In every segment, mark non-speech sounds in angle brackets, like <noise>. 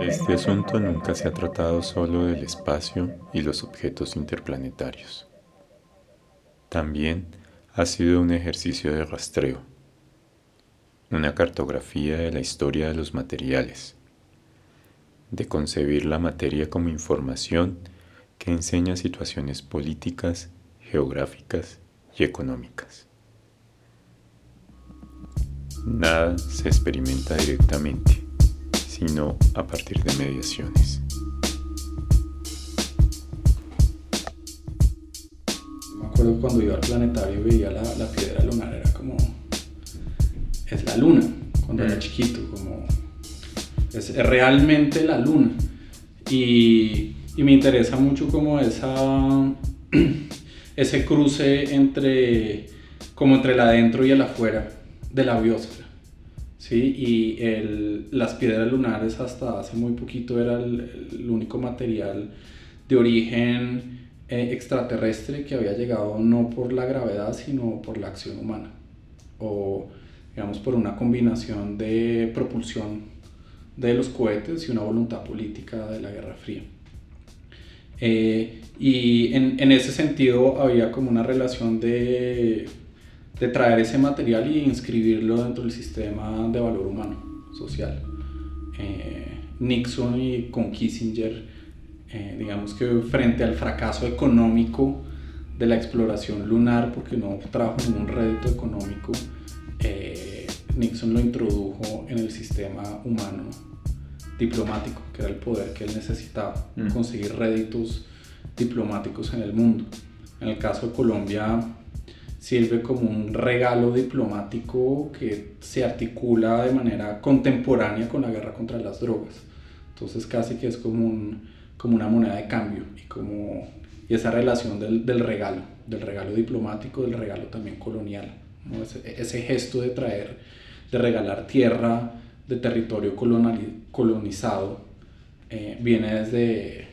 Este asunto nunca se ha tratado solo del espacio y los objetos interplanetarios. También ha sido un ejercicio de rastreo, una cartografía de la historia de los materiales, de concebir la materia como información que enseña situaciones políticas, geográficas y económicas. Nada se experimenta directamente, sino a partir de mediaciones. Me acuerdo cuando iba al planetario y veía la, la piedra lunar, era como... Es la luna, cuando era chiquito, como... Es, es realmente la luna. Y, y me interesa mucho como esa... <clears throat> ese cruce entre... como entre el adentro y el afuera de la biosfera. ¿Sí? Y el, las piedras lunares hasta hace muy poquito era el, el único material de origen eh, extraterrestre que había llegado no por la gravedad, sino por la acción humana. O, digamos, por una combinación de propulsión de los cohetes y una voluntad política de la Guerra Fría. Eh, y en, en, ese sentido había como una relación de, de traer ese material y inscribirlo dentro del sistema de valor humano, social. Eh, Nixon y con Kissinger, eh, digamos que frente al fracaso económico de la exploración lunar, porque no trajo ningún rédito económico, eh, Nixon lo introdujo en el sistema humano diplomático, que era el poder que él necesitaba, mm. conseguir réditos diplomáticos en el mundo. En el caso de Colombia, sirve como un regalo diplomático que se articula de manera contemporánea con la guerra contra las drogas. Entonces casi que es como, un, como una moneda de cambio y, como, y esa relación del, del regalo, del regalo diplomático, del regalo también colonial. ese, gesto de traer, de regalar tierra de territorio colonizado, eh, viene desde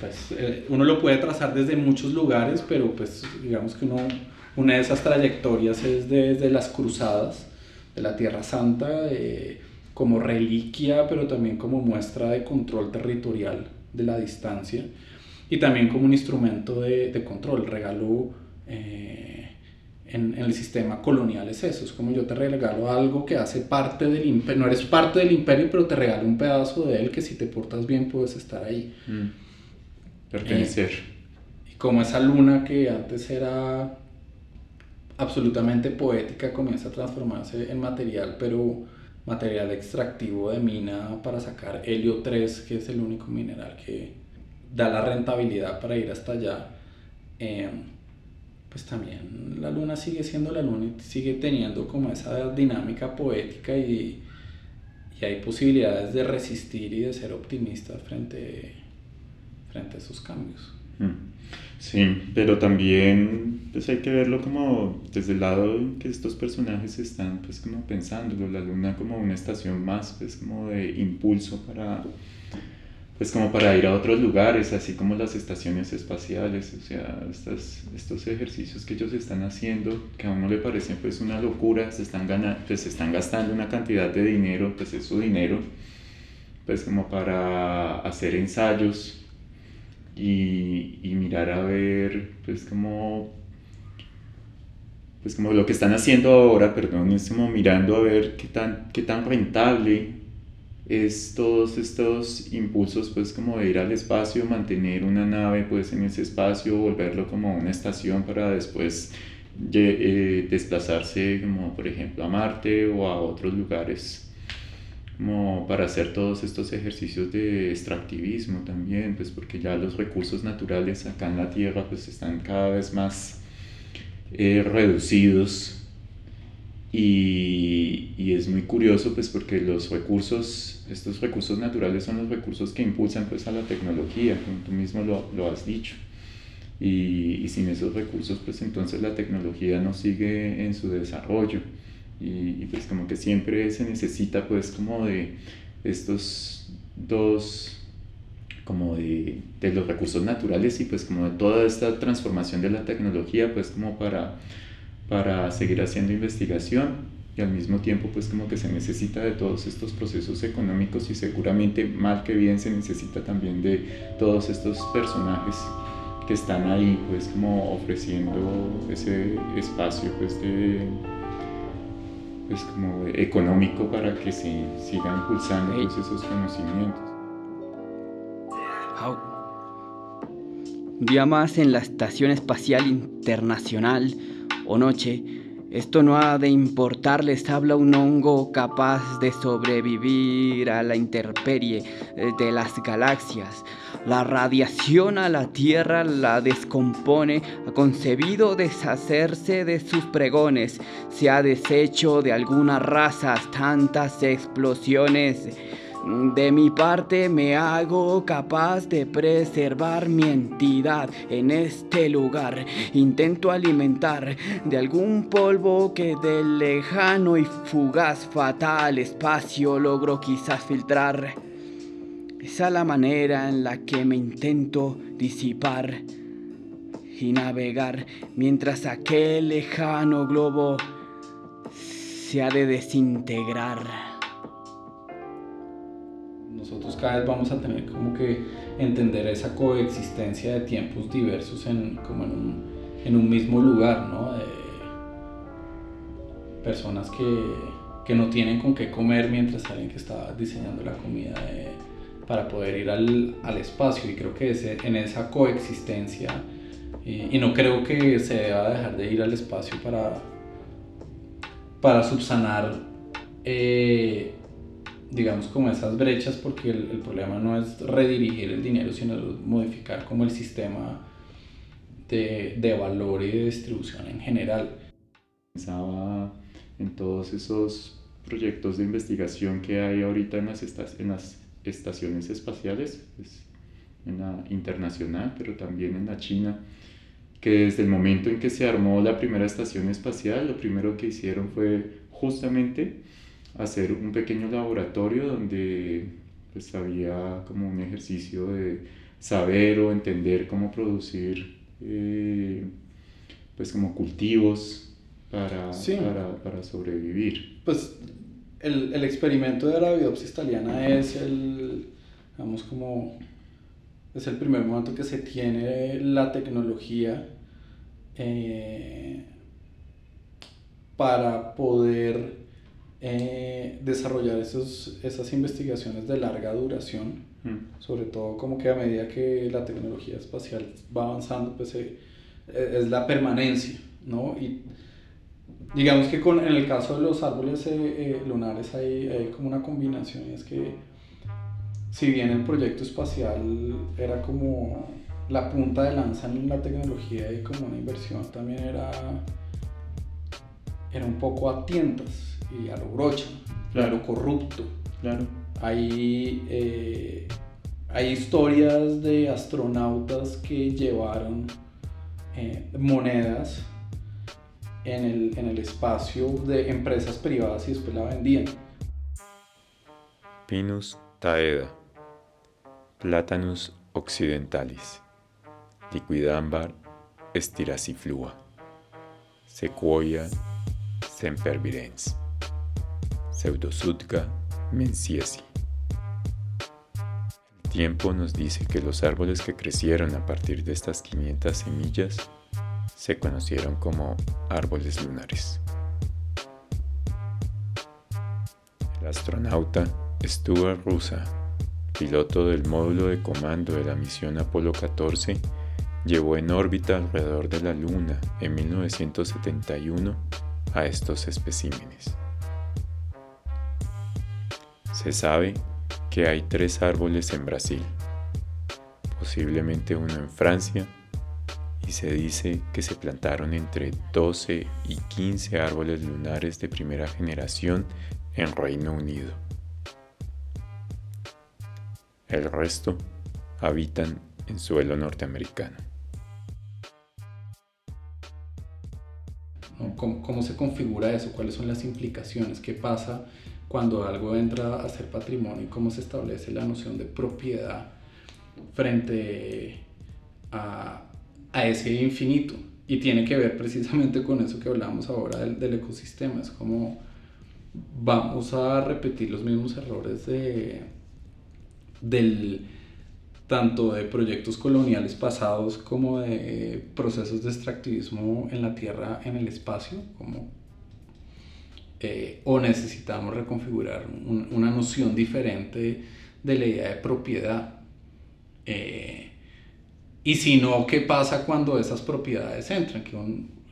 pues, eh, uno lo puede trazar desde muchos lugares, pero pues digamos que uno, una de esas trayectorias es desde las cruzadas de la Tierra Santa, eh, como reliquia, pero también como muestra de control territorial de la distancia, y también como un instrumento de, de control, regalo eh, en, en, el sistema colonial es eso, es como yo te regalo algo que hace parte del imperio, no eres parte del imperio, pero te regalo un pedazo de él que si te portas bien puedes estar ahí. Mm pertenecer. Eh, y como esa luna que antes era absolutamente poética comienza a transformarse en material, pero material extractivo de mina para sacar helio 3, que es el único mineral que da la rentabilidad para ir hasta allá. Eh, pues también la luna sigue siendo la luna y sigue teniendo como esa dinámica poética y, y hay posibilidades de resistir y de ser optimistas frente frente a esos cambios. Mm. Sí, pero también pues hay que verlo como desde el lado en que estos personajes están pues como pensándolo, la luna como una estación más pues como de impulso para pues como para ir a otros lugares, así como las estaciones espaciales, o sea, estas, estos ejercicios que ellos están haciendo, que a uno le parecen pues una locura, se están, ganando, pues, se están gastando una cantidad de dinero, pues es su dinero, pues como para hacer ensayos y, mirar a ver, pues como, pues como lo que están haciendo ahora, perdón, es como mirando a ver qué tan, qué tan rentable es todos estos impulsos, pues como de ir al espacio, mantener una nave pues en ese espacio, volverlo como una estación para después eh, desplazarse como por ejemplo a Marte o a otros lugares como para hacer todos estos ejercicios de extractivismo también, pues porque ya los recursos naturales acá en la Tierra pues están cada vez más eh, reducidos y, y, es muy curioso pues porque los recursos, estos recursos naturales son los recursos que impulsan pues a la tecnología, como tú mismo lo, lo has dicho. Y, y sin esos recursos pues entonces la tecnología no sigue en su desarrollo y, pues como que siempre se necesita pues como de estos dos como de, de, los recursos naturales y pues como de toda esta transformación de la tecnología pues como para para seguir haciendo investigación y al mismo tiempo pues como que se necesita de todos estos procesos económicos y seguramente mal que bien se necesita también de todos estos personajes que están ahí pues como ofreciendo ese espacio pues de pues como económico para que se sigan impulsando pues, esos conocimientos. Un día más en la Estación Espacial Internacional o noche esto no ha de importarles, habla un hongo capaz de sobrevivir a la intemperie eh, de las galaxias. La radiación a la Tierra la descompone, ha concebido deshacerse de sus pregones, se ha deshecho de algunas razas tantas explosiones de mi parte me hago capaz de preservar mi entidad en este lugar. Intento alimentar de algún polvo que del lejano y fugaz fatal espacio logro quizás filtrar. Esa es la manera en la que me intento disipar y navegar mientras aquel lejano globo se ha de desintegrar cada vez vamos a tener como que entender esa coexistencia de tiempos diversos en, como en, un, en un mismo lugar, ¿no? De personas que, que, no tienen con qué comer mientras alguien que está diseñando la comida para poder ir al, al, espacio. Y creo que ese, en esa coexistencia, y, y, no creo que se deba dejar de ir al espacio para, para subsanar eh, digamos, como esas brechas, porque el, el, problema no es redirigir el dinero, sino modificar como el sistema de, de valor y de distribución en general. Pensaba en todos esos proyectos de investigación que hay ahorita en las, en las estaciones espaciales, pues, en la internacional, pero también en la China, que desde el momento en que se armó la primera estación espacial, lo primero que hicieron fue justamente hacer un pequeño laboratorio donde pues había como un ejercicio de saber o entender cómo producir eh, pues como cultivos para, para, para, sobrevivir. Pues el, el, experimento de la biopsia italiana es el, digamos como, es el primer momento que se tiene la tecnología eh, para poder eh, desarrollar esos, esas investigaciones de larga duración, mm. sobre todo como que a medida que la tecnología espacial va avanzando, pues eh, es la permanencia, ¿no? Y digamos que con, en el caso de los árboles eh, lunares hay, hay, como una combinación, y es que si bien el proyecto espacial era como la punta de lanza en la tecnología y como una inversión también era, era un poco a tientas y a lo brocha, a lo corrupto. Claro. Hay, eh, hay historias de astronautas que llevaron eh, monedas en el, en el espacio de empresas privadas y después la vendían. Pinus taeda, Platanus occidentalis, Liquidambar estiraciflua, Sequoia sempervirens. Pseudosudga menciesi. El tiempo nos dice que los árboles que crecieron a partir de estas 500 semillas se conocieron como árboles lunares. El astronauta Stuart Rusa, piloto del módulo de comando de la misión Apolo 14, llevó en órbita alrededor de la Luna en 1971 a estos especímenes. Se sabe que hay tres árboles en Brasil, posiblemente uno en Francia, y se dice que se plantaron entre 12 y 15 árboles lunares de primera generación en Reino Unido. El resto habitan en suelo norteamericano. ¿Cómo, ¿Cómo, se configura eso? ¿Cuáles son las implicaciones? ¿Qué pasa cuando algo entra a ser patrimonio cómo se establece la noción de propiedad frente a, a ese infinito. y tiene que ver precisamente con eso que hablábamos ahora del, del, ecosistema. Es como vamos a repetir los mismos errores de, del, tanto de proyectos coloniales pasados como de procesos de extractivismo en la tierra, en el espacio, como, eh, o necesitamos reconfigurar una noción diferente de la idea de propiedad. Eh, y si no, ¿qué pasa cuando esas propiedades entran? Que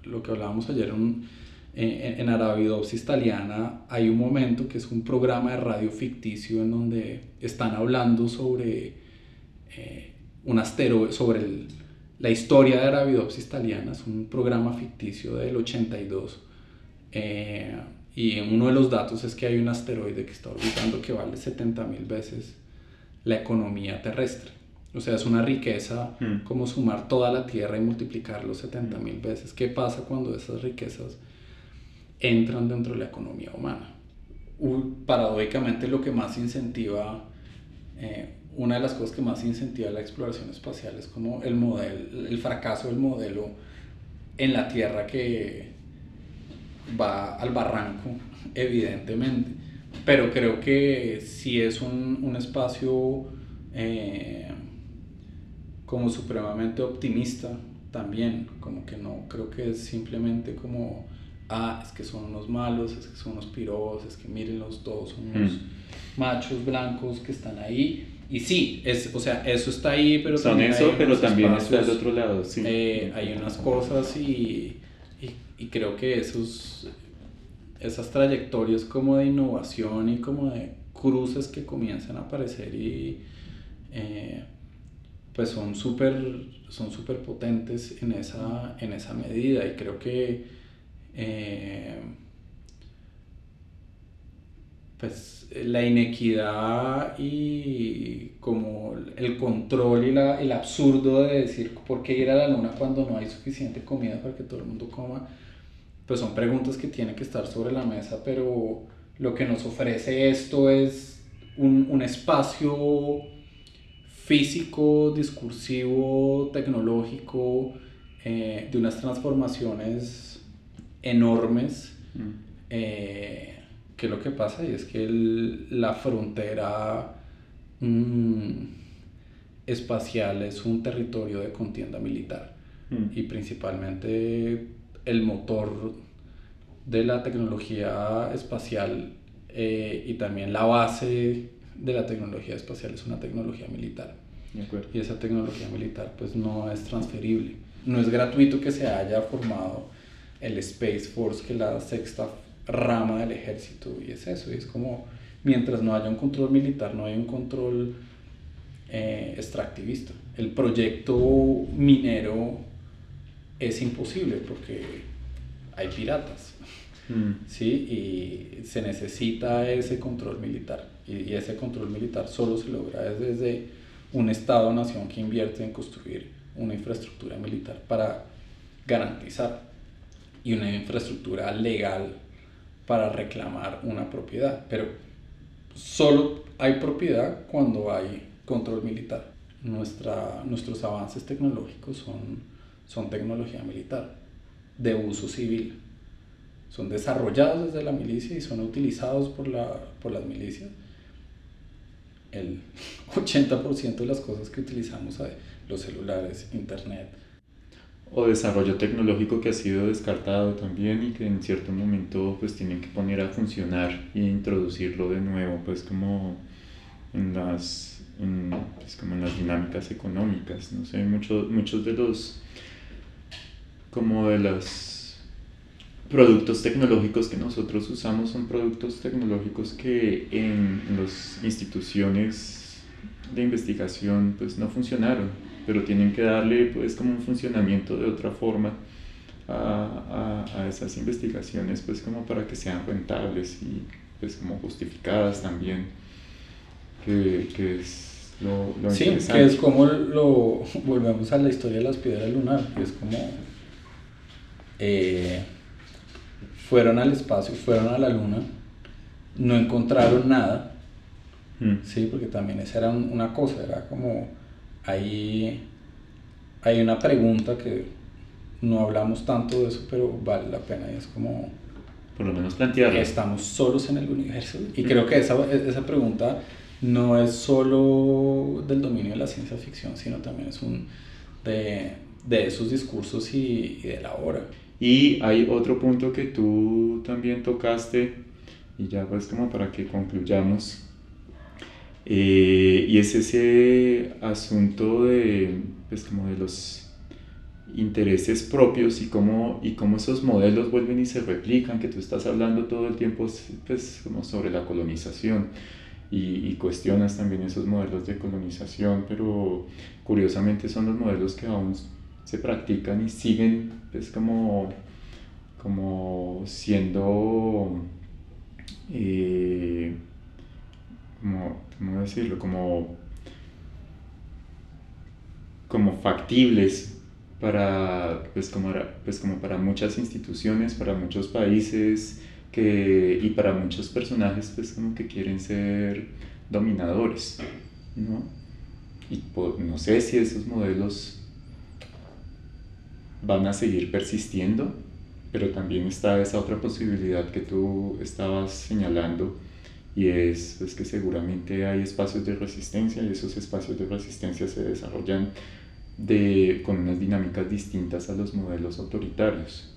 lo que hablábamos ayer en, en Arabidopsis Taliana hay un momento que es un programa de radio ficticio en donde están hablando sobre eh, un asteroide, sobre la historia de Arabidopsis Taliana, es un programa ficticio del 82. Eh, y uno de los datos es que hay un asteroide que está orbitando que vale 70 mil veces la economía terrestre. O sea, es una riqueza mm. como sumar toda la Tierra y multiplicarlo 70 mil veces. ¿Qué pasa cuando esas riquezas entran dentro de la economía humana? paradójicamente lo que más incentiva, eh, una de las cosas que más incentiva la exploración espacial es como el, modelo, el fracaso del modelo en la Tierra que va al barranco, evidentemente. Pero creo que si es un, un espacio... Eh, como supremamente optimista también, como que no, creo que es simplemente como, ah, es que son unos malos, es que son unos pirobos, es que miren los dos, son unos mm. machos blancos que están ahí. Y sí, es, o sea, eso está ahí, pero son también eso, pero también está del otro lado, sí. Eh, hay unas cosas y, y, y, creo que esos, esas trayectorias como de innovación y como de cruces que comienzan a aparecer y... Eh, pues son súper son super potentes en esa, en esa medida y creo que eh, pues la inequidad y como el control y la, el absurdo de decir por qué ir a la luna cuando no hay suficiente comida para que todo el mundo coma, pues son preguntas que tienen que estar sobre la mesa, pero lo que nos ofrece esto es un, un espacio físico, discursivo, tecnológico, eh, de unas transformaciones enormes. Mm. Eh, que lo que pasa y es que la frontera mm, espacial es un territorio de contienda militar mm. y principalmente el motor de la tecnología espacial eh, y también la base de la tecnología espacial es una tecnología militar. Y esa tecnología militar pues no es transferible. No es gratuito que se haya formado el Space Force, que es la sexta rama del ejército, y es eso, y es como, mientras no haya un control militar, no hay un control eh, extractivista. El proyecto minero es imposible porque hay piratas, mm. ¿sí? Y se necesita ese control militar y, ese control militar solo se logra desde un Estado-nación que invierte en construir una infraestructura militar para garantizar y una infraestructura legal para reclamar una propiedad. Pero solo hay propiedad cuando hay control militar. Nuestra, nuestros avances tecnológicos son, son tecnología militar, de uso civil. Son desarrollados desde la milicia y son utilizados por, la, por las milicias el <laughs> 80% de las cosas que utilizamos, los celulares, internet. O desarrollo tecnológico que ha sido descartado también y que en cierto momento pues tienen que poner a funcionar e introducirlo de nuevo pues como en las, pues, como en las dinámicas económicas. No sé, muchos, muchos de los como de las productos tecnológicos que nosotros usamos son productos tecnológicos que en las instituciones de investigación pues no funcionaron, pero tienen que darle pues como un funcionamiento de otra forma a, a, a esas investigaciones pues como para que sean rentables y pues como justificadas también, que, que es lo, lo sí, que es como lo, volvemos a la historia de las piedras lunar, que es como... Eh, fueron al espacio, fueron a la luna, no encontraron nada, mm. sí, porque también esa era una cosa, era como, hay, hay una pregunta que no hablamos tanto de eso, pero vale la pena y es como... Por lo menos plantearlo. Estamos solos en el universo. Y creo que esa, esa pregunta no es solo del dominio de la ciencia ficción, sino también es un de, de esos discursos y, y, de la hora. Y hay otro punto que tú también tocaste, y ya pues como para que concluyamos, eh, y es ese asunto de, pues como de los intereses propios y cómo, y cómo esos modelos vuelven y se replican, que tú estás hablando todo el tiempo pues, como sobre la colonización. Y, cuestionas también esos modelos de colonización, pero curiosamente son los modelos que aún se practican y siguen pues como, como siendo, eh, como, ¿cómo decirlo? Como, como factibles para, pues como, pues como para muchas instituciones, para muchos países que, y para muchos personajes pues como que quieren ser dominadores, ¿no? Y no sé si esos modelos van a seguir persistiendo, pero también está esa otra posibilidad que tú estabas señalando y es pues, que seguramente hay espacios de resistencia y esos espacios de resistencia se desarrollan de, con unas dinámicas distintas a los modelos autoritarios.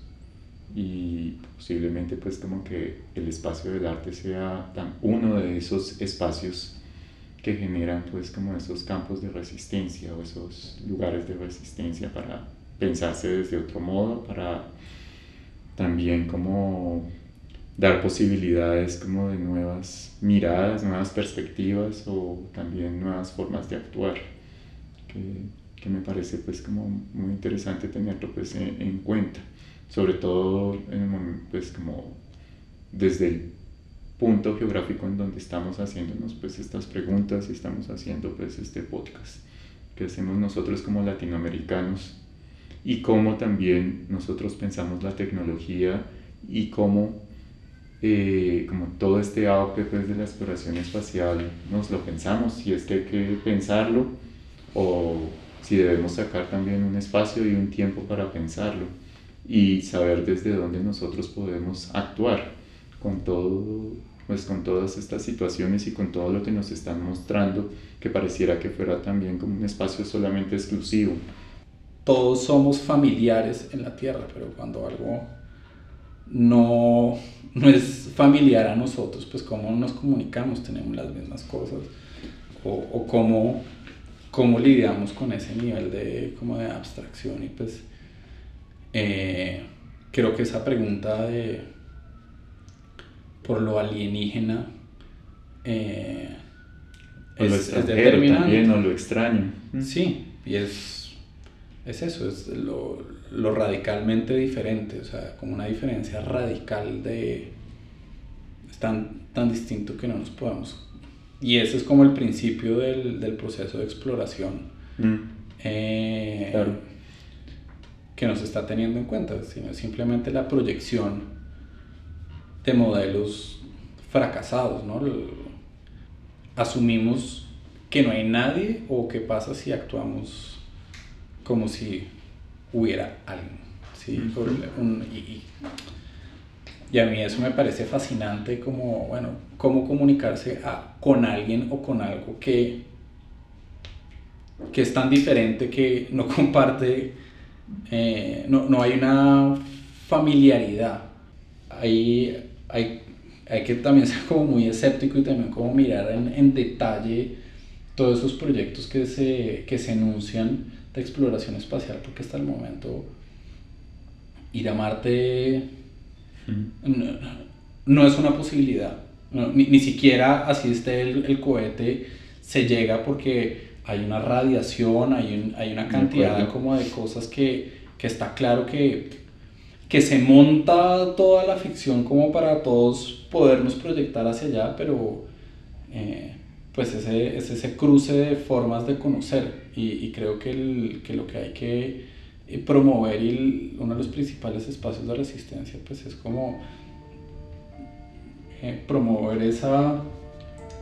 Y posiblemente pues como que el espacio del arte sea tan uno de esos espacios que generan pues como esos campos de resistencia o esos lugares de resistencia para pensarse desde otro modo, para también como dar posibilidades como de nuevas miradas, nuevas perspectivas o también nuevas formas de actuar que que me parece pues como muy interesante tenerlo pues en, cuenta, sobre todo en pues como desde el punto geográfico en donde estamos haciéndonos pues estas preguntas y estamos haciendo pues este podcast que hacemos nosotros como latinoamericanos y cómo también nosotros pensamos la tecnología y cómo eh, como todo este auge pues, de la exploración espacial nos lo pensamos, si es que hay que pensarlo o si debemos sacar también un espacio y un tiempo para pensarlo y saber desde dónde nosotros podemos actuar con todo pues con todas estas situaciones y con todo lo que nos están mostrando que pareciera que fuera también como un espacio solamente exclusivo. Todos somos familiares en la Tierra, pero cuando algo no, no es familiar a nosotros, pues cómo nos comunicamos, tenemos las mismas cosas o, o cómo cómo lidiamos con ese nivel de, como de abstracción y pues eh, creo que esa pregunta de por lo alienígena eh, es, lo es determinante. También, o lo extraño. Sí, y es, es eso, es lo, lo, radicalmente diferente, o sea, como una diferencia radical de... es tan, tan distinto que no nos podemos y ese es como el principio del, del proceso de exploración mm. eh, claro. que nos está teniendo en cuenta, sino simplemente la proyección de modelos fracasados. ¿no? Asumimos que no hay nadie o qué pasa si actuamos como si hubiera alguien. ¿sí? Un, y, y a mí eso me parece fascinante como, bueno, cómo comunicarse a, con alguien o con algo que, que es tan diferente que no <laughs> comparte, eh, no, no, hay una familiaridad. Hay, hay, hay, que también ser como muy escéptico y también como mirar en, en detalle todos esos proyectos que se, que se enuncian de exploración espacial, porque hasta el momento ir a Marte no, es una posibilidad. ni, siquiera así esté el, el, cohete, se llega porque hay una radiación, hay, hay una cantidad como de cosas que, que está claro que, que se monta toda la ficción como para todos podernos proyectar hacia allá, pero eh, pues ese, es ese cruce de formas de conocer y, y creo que, el, que lo que hay que promover y uno de los principales espacios de resistencia pues es como eh, promover esa,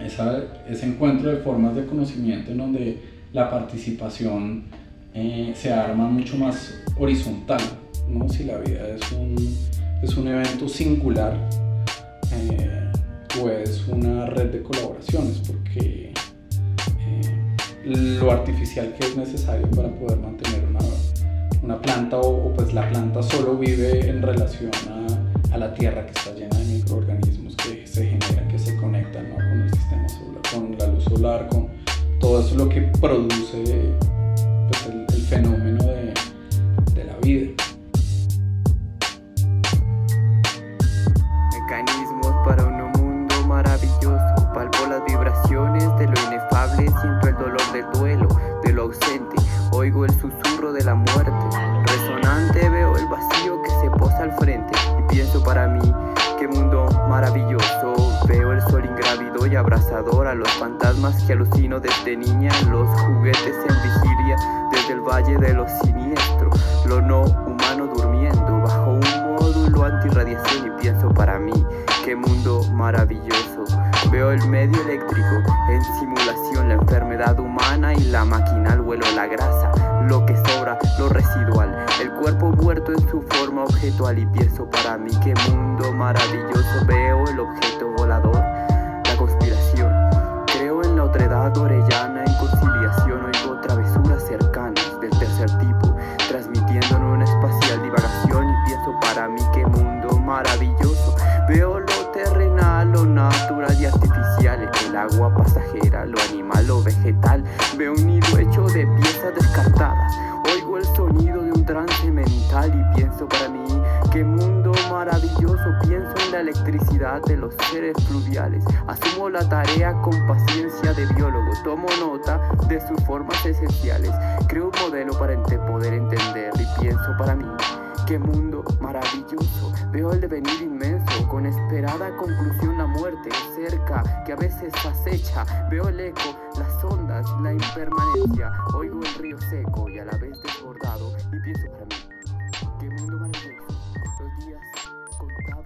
esa, ese encuentro de formas de conocimiento en donde la participación eh, se arma mucho más horizontal ¿no? Si la vida es un, es un evento singular eh, o es una red de colaboraciones, porque lo artificial que es necesario para poder mantener una, una planta o, pues la planta solo vive en relación a, la tierra que está llena de microorganismos que se generan, que se conectan con el sistema solar, con la luz solar, con todo eso lo que produce pues, el, fenómeno de la vida. Frente y pienso para mí, qué mundo maravilloso, veo el sol ingrávido y abrazador a los fantasmas que alucino desde niña, los juguetes en vigilia desde el valle de lo siniestro, lo no humano durmiendo bajo un módulo antirradiación y pienso para mí, qué mundo maravilloso. Veo el medio eléctrico en simulación, la enfermedad humana y la maquinal vuelo la grasa, lo que sobra, lo residual, el cuerpo muerto en su forma objetual y pienso para mí qué mundo maravilloso. Veo el objeto volador, la conspiración. Creo en la otredad orellana, en conciliación, oigo travesuras cercanas del tercer tipo, transmitiendo en una espacial divagación y pienso para mí qué mundo maravilloso. Veo lo terrenal, lo natural y artificial, el agua pasajera, tarea con paciencia de biólogo. Tomo nota de sus formas esenciales. Creo un modelo para poder entender y pienso para mí qué mundo maravilloso. Veo el devenir inmenso, con esperada conclusión la muerte cerca, que a veces acecha. Veo el eco, las ondas, la impermanencia. Oigo el río seco y a la vez desbordado. Y pienso para mí, qué mundo maravilloso. Los días contados